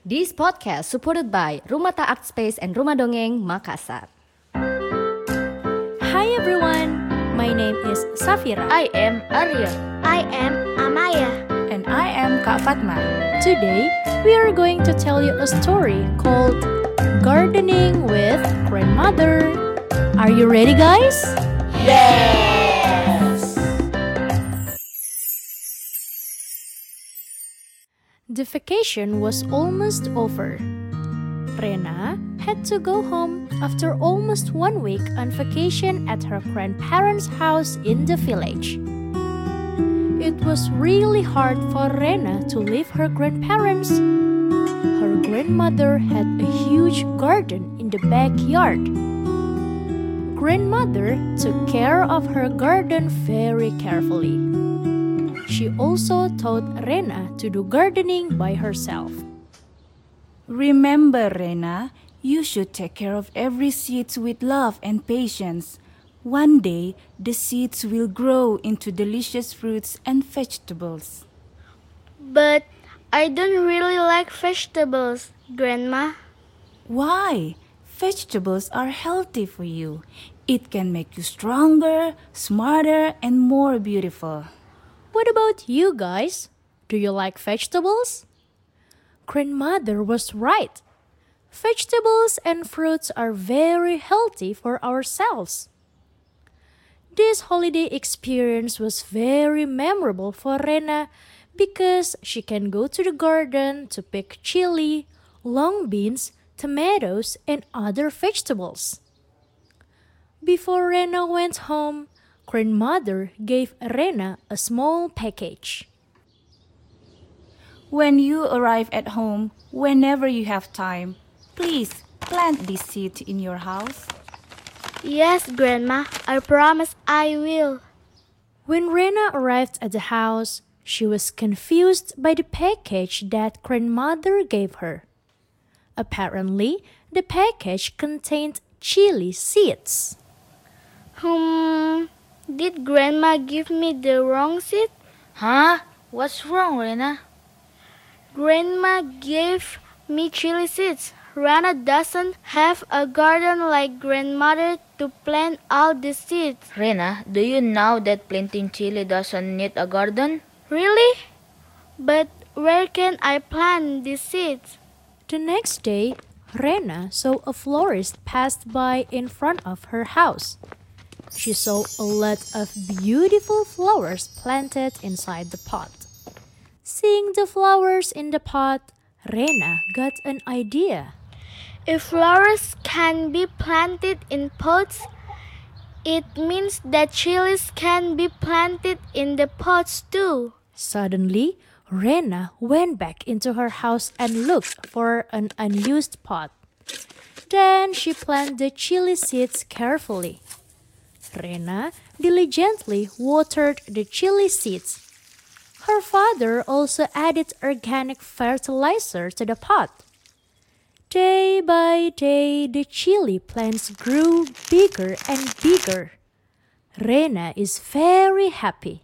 This podcast supported by Rumah Taat Space and Rumah Dongeng Makassar. Hi everyone, my name is Safira I am Arya. I am Amaya. and I am Kak Fatma. Today, we are going to tell you a story called Gardening with Grandmother. Are you ready, guys? The vacation was almost over. Rena had to go home after almost one week on vacation at her grandparents' house in the village. It was really hard for Rena to leave her grandparents. Her grandmother had a huge garden in the backyard. Grandmother took care of her garden very carefully. She also taught Rena to do gardening by herself. Remember, Rena, you should take care of every seed with love and patience. One day, the seeds will grow into delicious fruits and vegetables. But I don't really like vegetables, Grandma. Why? Vegetables are healthy for you. It can make you stronger, smarter, and more beautiful. What about you guys? Do you like vegetables? Grandmother was right. Vegetables and fruits are very healthy for ourselves. This holiday experience was very memorable for Rena because she can go to the garden to pick chili, long beans, tomatoes, and other vegetables. Before Rena went home, grandmother gave Rena a small package. When you arrive at home, whenever you have time, please plant this seed in your house. Yes, Grandma. I promise I will. When Rena arrived at the house, she was confused by the package that grandmother gave her. Apparently, the package contained chili seeds. Hmm. Did Grandma give me the wrong seed? Huh? What's wrong, Rena? Grandma gave me chili seeds. Rena doesn't have a garden like grandmother to plant all the seeds. Rena, do you know that planting chili doesn't need a garden? Really? But where can I plant the seeds? The next day, Rena saw a florist passed by in front of her house. She saw a lot of beautiful flowers planted inside the pot. Seeing the flowers in the pot, Rena got an idea. If flowers can be planted in pots, it means that chilies can be planted in the pots too. Suddenly, Rena went back into her house and looked for an unused pot. Then she planted the chili seeds carefully. Rena diligently watered the chili seeds. Her father also added organic fertilizer to the pot. Day by day, the chili plants grew bigger and bigger. Rena is very happy.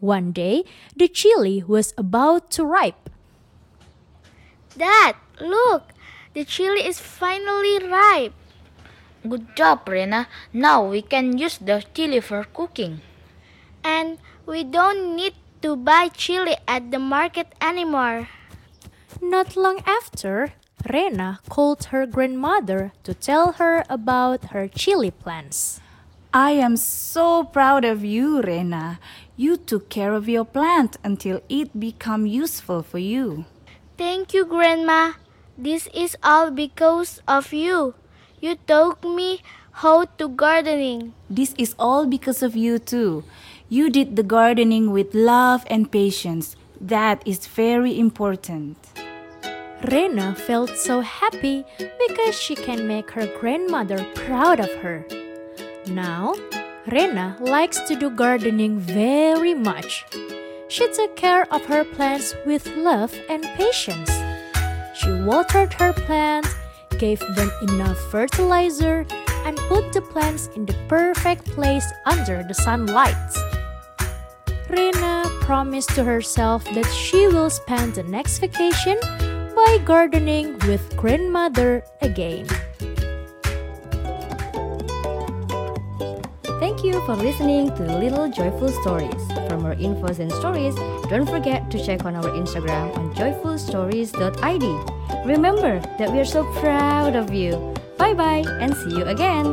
One day, the chili was about to ripe. Dad, look! The chili is finally ripe. Good job, Rena. Now we can use the chili for cooking. And we don't need to buy chili at the market anymore. Not long after, Rena called her grandmother to tell her about her chili plants. I am so proud of you, Rena. You took care of your plant until it became useful for you. Thank you, Grandma. This is all because of you. You taught me how to gardening. This is all because of you, too. You did the gardening with love and patience. That is very important. Rena felt so happy because she can make her grandmother proud of her. Now, Rena likes to do gardening very much. She took care of her plants with love and patience. She watered her plants, gave them enough fertilizer, and put the plants in the perfect place under the sunlight. Rena promised to herself that she will spend the next vacation by gardening with grandmother again. Thank you for listening to Little Joyful Stories. For more infos and stories, don't forget to check on our Instagram on joyfulstories.id. Remember that we are so proud of you. Bye bye and see you again.